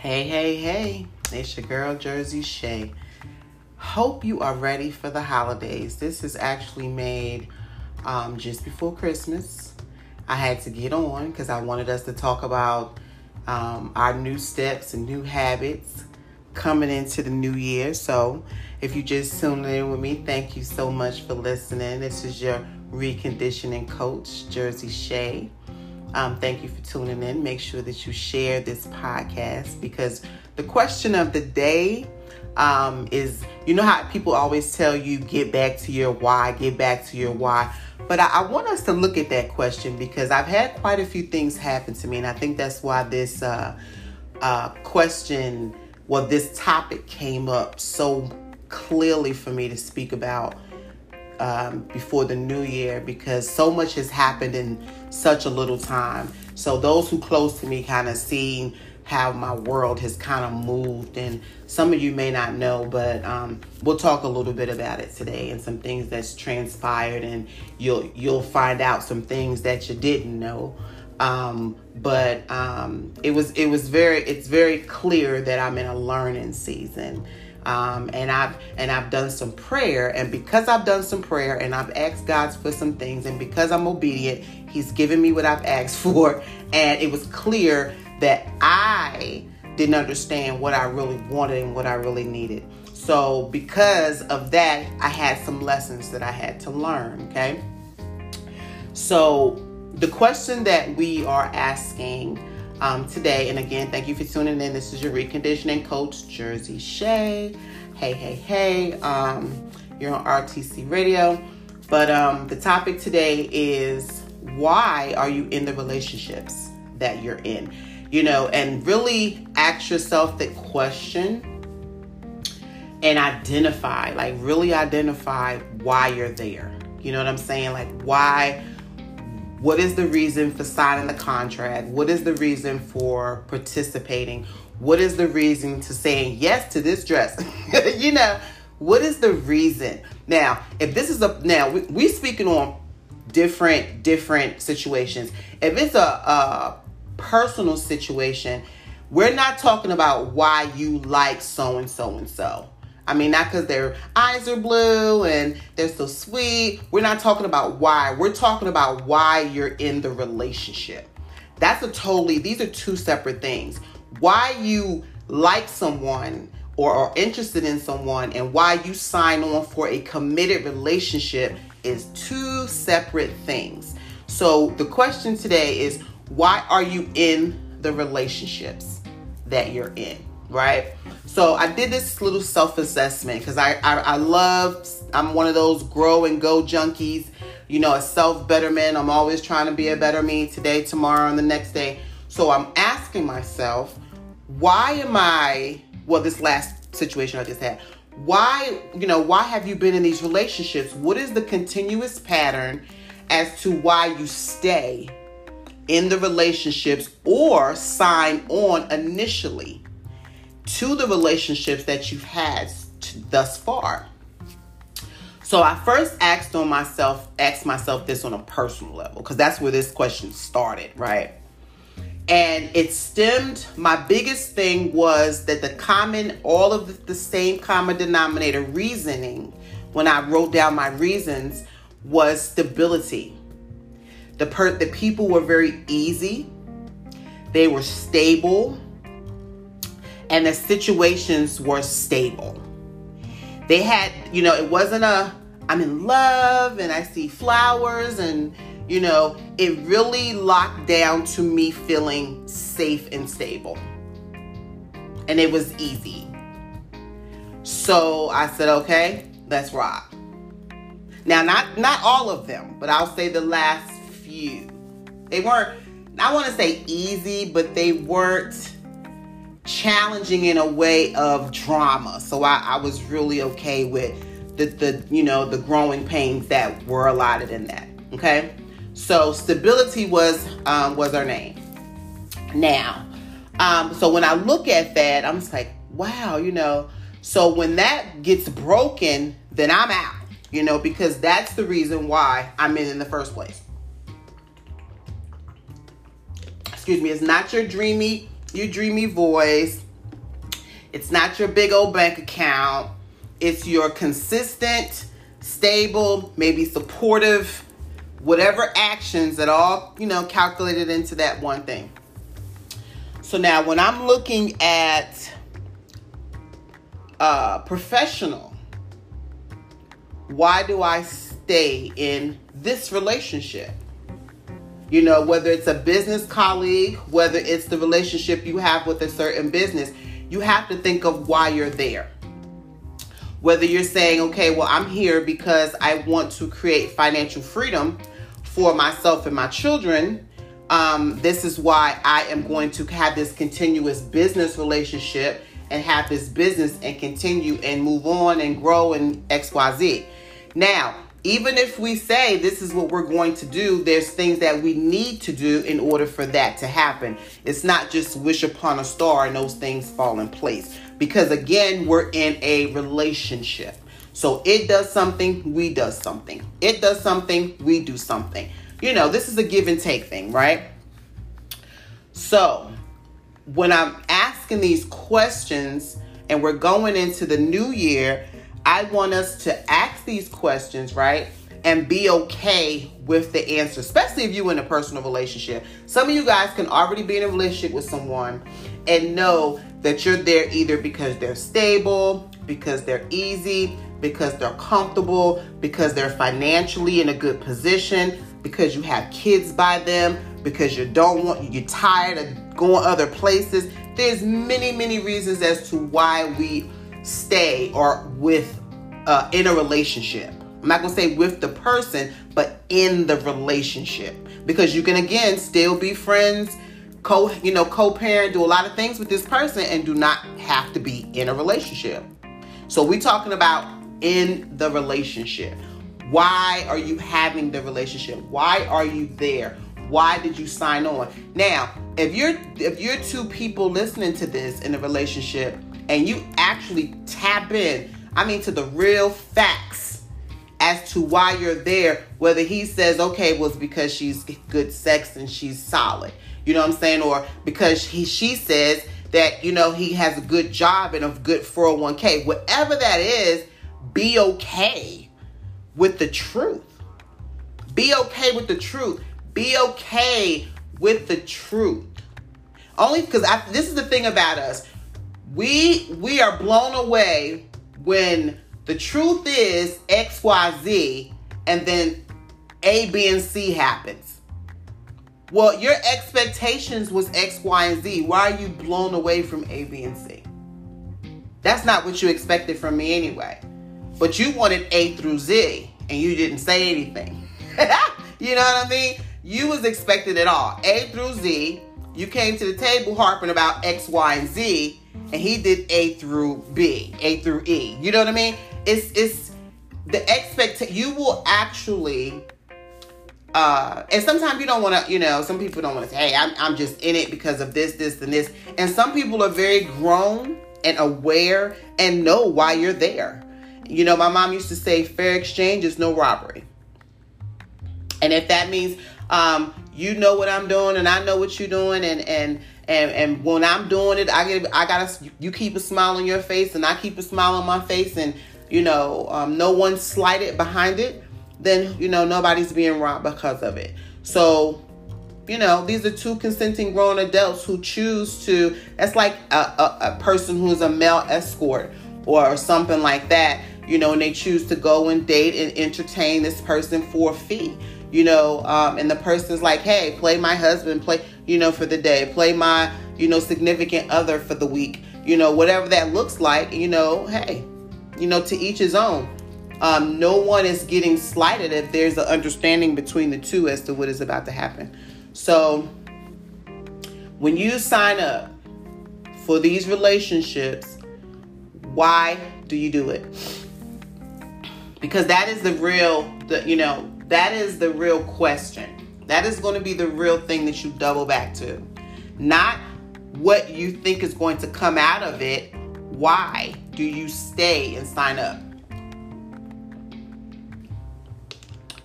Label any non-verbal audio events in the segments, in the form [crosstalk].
Hey, hey, hey. It's your girl, Jersey Shay. Hope you are ready for the holidays. This is actually made um, just before Christmas. I had to get on because I wanted us to talk about um, our new steps and new habits coming into the new year. So, if you just tuned in with me, thank you so much for listening. This is your reconditioning coach, Jersey Shay. Um, thank you for tuning in. Make sure that you share this podcast because the question of the day um, is you know how people always tell you, get back to your why, get back to your why. But I, I want us to look at that question because I've had quite a few things happen to me, and I think that's why this uh, uh, question, well, this topic came up so clearly for me to speak about um, before the new year because so much has happened in such a little time. So those who close to me kind of seen how my world has kind of moved, and some of you may not know, but um, we'll talk a little bit about it today and some things that's transpired, and you'll you'll find out some things that you didn't know. Um, but um, it was it was very it's very clear that I'm in a learning season. Um, and I've and I've done some prayer, and because I've done some prayer and I've asked God for some things, and because I'm obedient, He's given me what I've asked [laughs] for, and it was clear that I didn't understand what I really wanted and what I really needed. So because of that, I had some lessons that I had to learn. Okay, so the question that we are asking um, today. And again, thank you for tuning in. This is your reconditioning coach, Jersey Shay. Hey, hey, hey. Um, you're on RTC Radio. But um, the topic today is why are you in the relationships that you're in? You know, and really ask yourself that question and identify, like, really identify why you're there. You know what I'm saying? Like, why what is the reason for signing the contract? What is the reason for participating? What is the reason to saying yes to this dress? [laughs] you know, what is the reason? Now, if this is a now we, we speaking on different different situations. If it's a, a personal situation, we're not talking about why you like so and so and so. I mean, not because their eyes are blue and they're so sweet. We're not talking about why. We're talking about why you're in the relationship. That's a totally, these are two separate things. Why you like someone or are interested in someone and why you sign on for a committed relationship is two separate things. So the question today is why are you in the relationships that you're in? Right? So I did this little self assessment because I, I, I love, I'm one of those grow and go junkies, you know, a self betterment. I'm always trying to be a better me today, tomorrow, and the next day. So I'm asking myself, why am I, well, this last situation I just had, why, you know, why have you been in these relationships? What is the continuous pattern as to why you stay in the relationships or sign on initially? To the relationships that you've had thus far. So I first asked on myself, asked myself this on a personal level, because that's where this question started, right? And it stemmed, my biggest thing was that the common, all of the same common denominator reasoning when I wrote down my reasons was stability. The per the people were very easy. They were stable and the situations were stable. They had, you know, it wasn't a I'm in love and I see flowers and you know, it really locked down to me feeling safe and stable. And it was easy. So I said, okay, let's rock. Now, not not all of them, but I'll say the last few. They weren't, I want to say easy, but they weren't challenging in a way of drama. So I, I was really okay with the, the, you know, the growing pains that were allotted in that. Okay. So stability was, um, was our name. Now, um, so when I look at that, I'm just like, wow, you know, so when that gets broken, then I'm out, you know, because that's the reason why I'm in in the first place. Excuse me, it's not your dreamy your dreamy voice. It's not your big old bank account. It's your consistent, stable, maybe supportive, whatever actions that all, you know, calculated into that one thing. So now when I'm looking at uh, professional, why do I stay in this relationship? You know, whether it's a business colleague, whether it's the relationship you have with a certain business, you have to think of why you're there. Whether you're saying, okay, well, I'm here because I want to create financial freedom for myself and my children. Um, this is why I am going to have this continuous business relationship and have this business and continue and move on and grow and XYZ. Now, even if we say this is what we're going to do, there's things that we need to do in order for that to happen. It's not just wish upon a star and those things fall in place. Because again, we're in a relationship. So it does something, we does something. It does something, we do something. You know, this is a give and take thing, right? So when I'm asking these questions and we're going into the new year, I want us to ask these questions, right? And be okay with the answer, especially if you're in a personal relationship. Some of you guys can already be in a relationship with someone and know that you're there either because they're stable, because they're easy, because they're comfortable, because they're financially in a good position, because you have kids by them, because you don't want you're tired of going other places. There's many, many reasons as to why we stay or with uh, in a relationship. I'm not gonna say with the person, but in the relationship because you can again still be friends, co you know co-parent, do a lot of things with this person, and do not have to be in a relationship. So we're talking about in the relationship. Why are you having the relationship? Why are you there? Why did you sign on? Now, if you're if you're two people listening to this in a relationship and you actually tap in, I mean, to the real facts as to why you're there, whether he says, okay, well, it's because she's good sex and she's solid, you know what I'm saying? Or because he, she says that, you know, he has a good job and a good 401k, whatever that is, be okay with the truth. Be okay with the truth. Be okay with the truth. Only because this is the thing about us we we are blown away when the truth is xyz and then a b and c happens. Well your expectations was x y and z. Why are you blown away from a b and c? That's not what you expected from me anyway. But you wanted a through z and you didn't say anything. [laughs] You know what i mean? You was expected it all. A through z you came to the table harping about x y and z and he did A through B, A through E. You know what I mean? It's it's the expect you will actually uh and sometimes you don't want to you know some people don't want to say hey I'm, I'm just in it because of this this and this and some people are very grown and aware and know why you're there you know my mom used to say fair exchange is no robbery and if that means um you know what i'm doing and i know what you're doing and and and and when I'm doing it, I get I gotta you keep a smile on your face and I keep a smile on my face, and you know um, no one slighted behind it. Then you know nobody's being robbed because of it. So you know these are two consenting grown adults who choose to. That's like a, a, a person who's a male escort or something like that. You know, and they choose to go and date and entertain this person for a fee you know, um, and the person's like, hey, play my husband, play, you know, for the day, play my, you know, significant other for the week, you know, whatever that looks like, you know, hey, you know, to each his own. Um, no one is getting slighted if there's an understanding between the two as to what is about to happen. So, when you sign up for these relationships, why do you do it? Because that is the real, the you know, that is the real question. That is going to be the real thing that you double back to. Not what you think is going to come out of it. Why do you stay and sign up?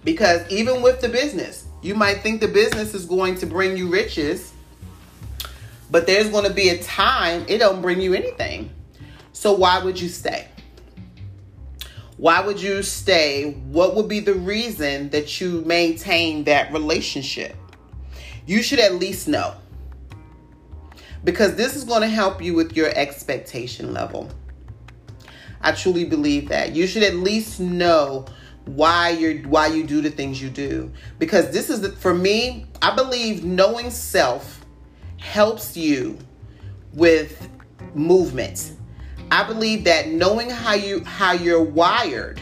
Because even with the business, you might think the business is going to bring you riches, but there's going to be a time it don't bring you anything. So why would you stay? Why would you stay? What would be the reason that you maintain that relationship? You should at least know. Because this is going to help you with your expectation level. I truly believe that. You should at least know why you're why you do the things you do because this is the, for me i believe knowing self helps you with movement I believe that knowing how you how you're wired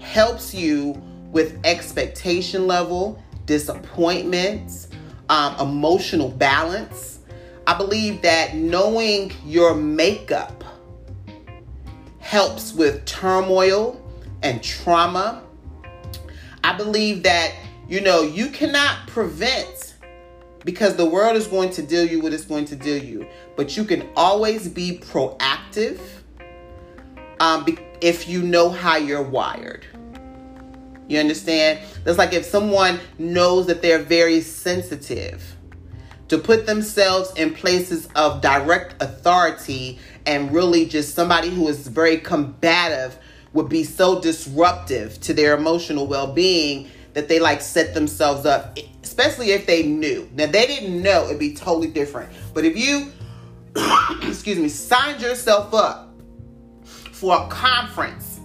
helps you with expectation level, disappointments, um, emotional balance. I believe that knowing your makeup helps with turmoil and trauma. I believe that you know you cannot prevent because the world is going to deal you what it's going to deal you. But you can always be proactive um, if you know how you're wired. You understand? That's like if someone knows that they're very sensitive to put themselves in places of direct authority and really just somebody who is very combative would be so disruptive to their emotional well being that they like set themselves up, especially if they knew. Now they didn't know, it'd be totally different. But if you, [coughs] excuse me, signed yourself up for a conference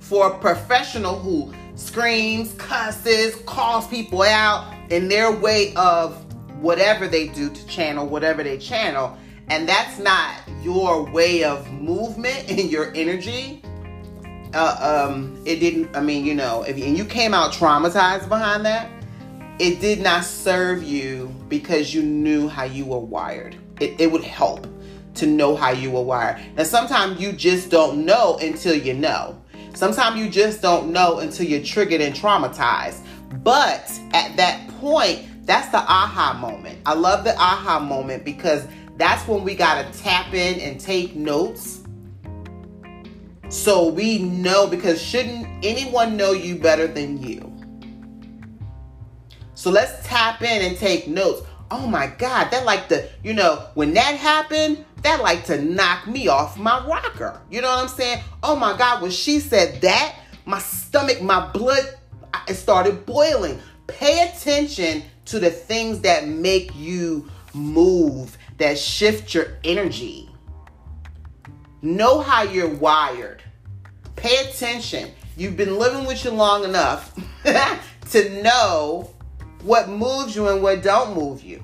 for a professional who screams, cusses, calls people out in their way of whatever they do to channel whatever they channel, and that's not your way of movement and your energy uh, um, it didn't. I mean, you know, if and you came out traumatized behind that, it did not serve you because you knew how you were wired. It, it would help to know how you were wired. Now, sometimes you just don't know until you know. Sometimes you just don't know until you're triggered and traumatized. But at that point, that's the aha moment. I love the aha moment because that's when we got to tap in and take notes so we know because shouldn't anyone know you better than you? So let's tap in and take notes. Oh my God, that like the, you know, when that happened, that like to knock me off my rocker. You know what I'm saying? Oh my God, when she said that, my stomach, my blood, it started boiling. Pay attention to the things that make you move, that shift your energy. Know how you're wired. Pay attention. You've been living with you long enough [laughs] to know what moves you and what don't move you.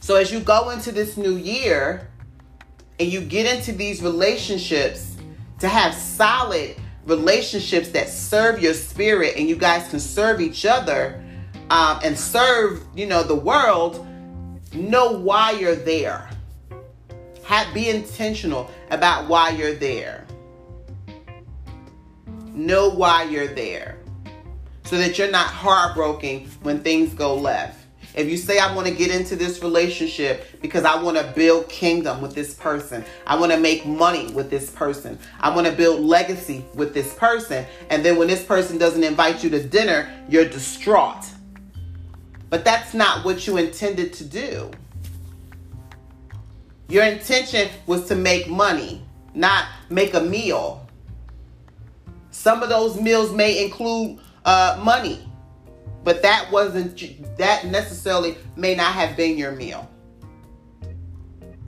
So as you go into this new year and you get into these relationships to have solid relationships that serve your spirit and you guys can serve each other um, and serve you know the world know why you're there have, be intentional about why you're there know why you're there so that you're not heartbroken when things go left. If you say, I want to get into this relationship because I want to build kingdom with this person, I want to make money with this person, I want to build legacy with this person, and then when this person doesn't invite you to dinner, you're distraught. But that's not what you intended to do. Your intention was to make money, not make a meal. Some of those meals may include uh, money, but that wasn't that necessarily may not have been your meal.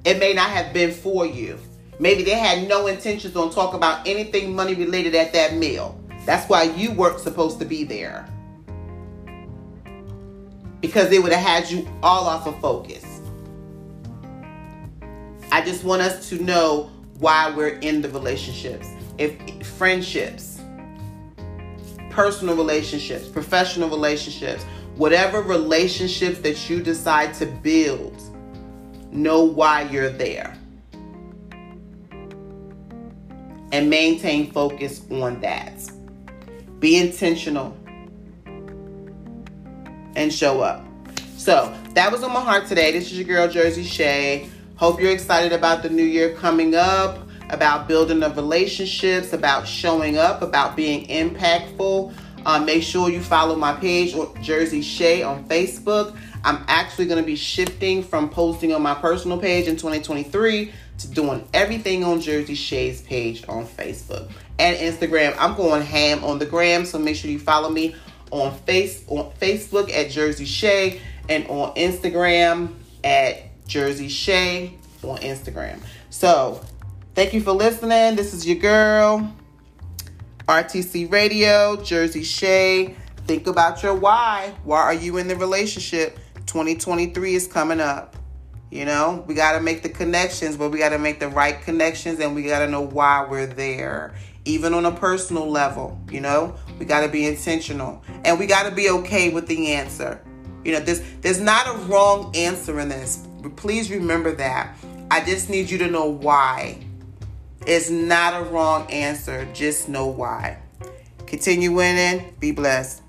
It may not have been for you. Maybe they had no intentions on talk about anything money related at that meal. That's why you weren't supposed to be there. Because they would have had you all off of focus. I just want us to know why we're in the relationships. If friendships, personal relationships, professional relationships, whatever relationships that you decide to build, know why you're there. And maintain focus on that. Be intentional and show up. So that was on my heart today. This is your girl, Jersey Shay. Hope you're excited about the new year coming up about building of relationships, about showing up, about being impactful. Uh, make sure you follow my page, Jersey Shay, on Facebook. I'm actually going to be shifting from posting on my personal page in 2023 to doing everything on Jersey Shay's page on Facebook and Instagram. I'm going ham on the gram, so make sure you follow me on face on Facebook at Jersey Shay and on Instagram at Jersey Shay on Instagram. So thank you for listening. This is your girl, RTC Radio, Jersey Shay. Think about your why. Why are you in the relationship? 2023 is coming up. You know, we got to make the connections, but we got to make the right connections and we got to know why we're there. Even on a personal level, you know, we got to be intentional and we got to be okay with the answer. You know, there's there's not a wrong answer in this. Please remember that. I just need you to know why. It's not a wrong answer. Just know why. Continue winning. Be blessed.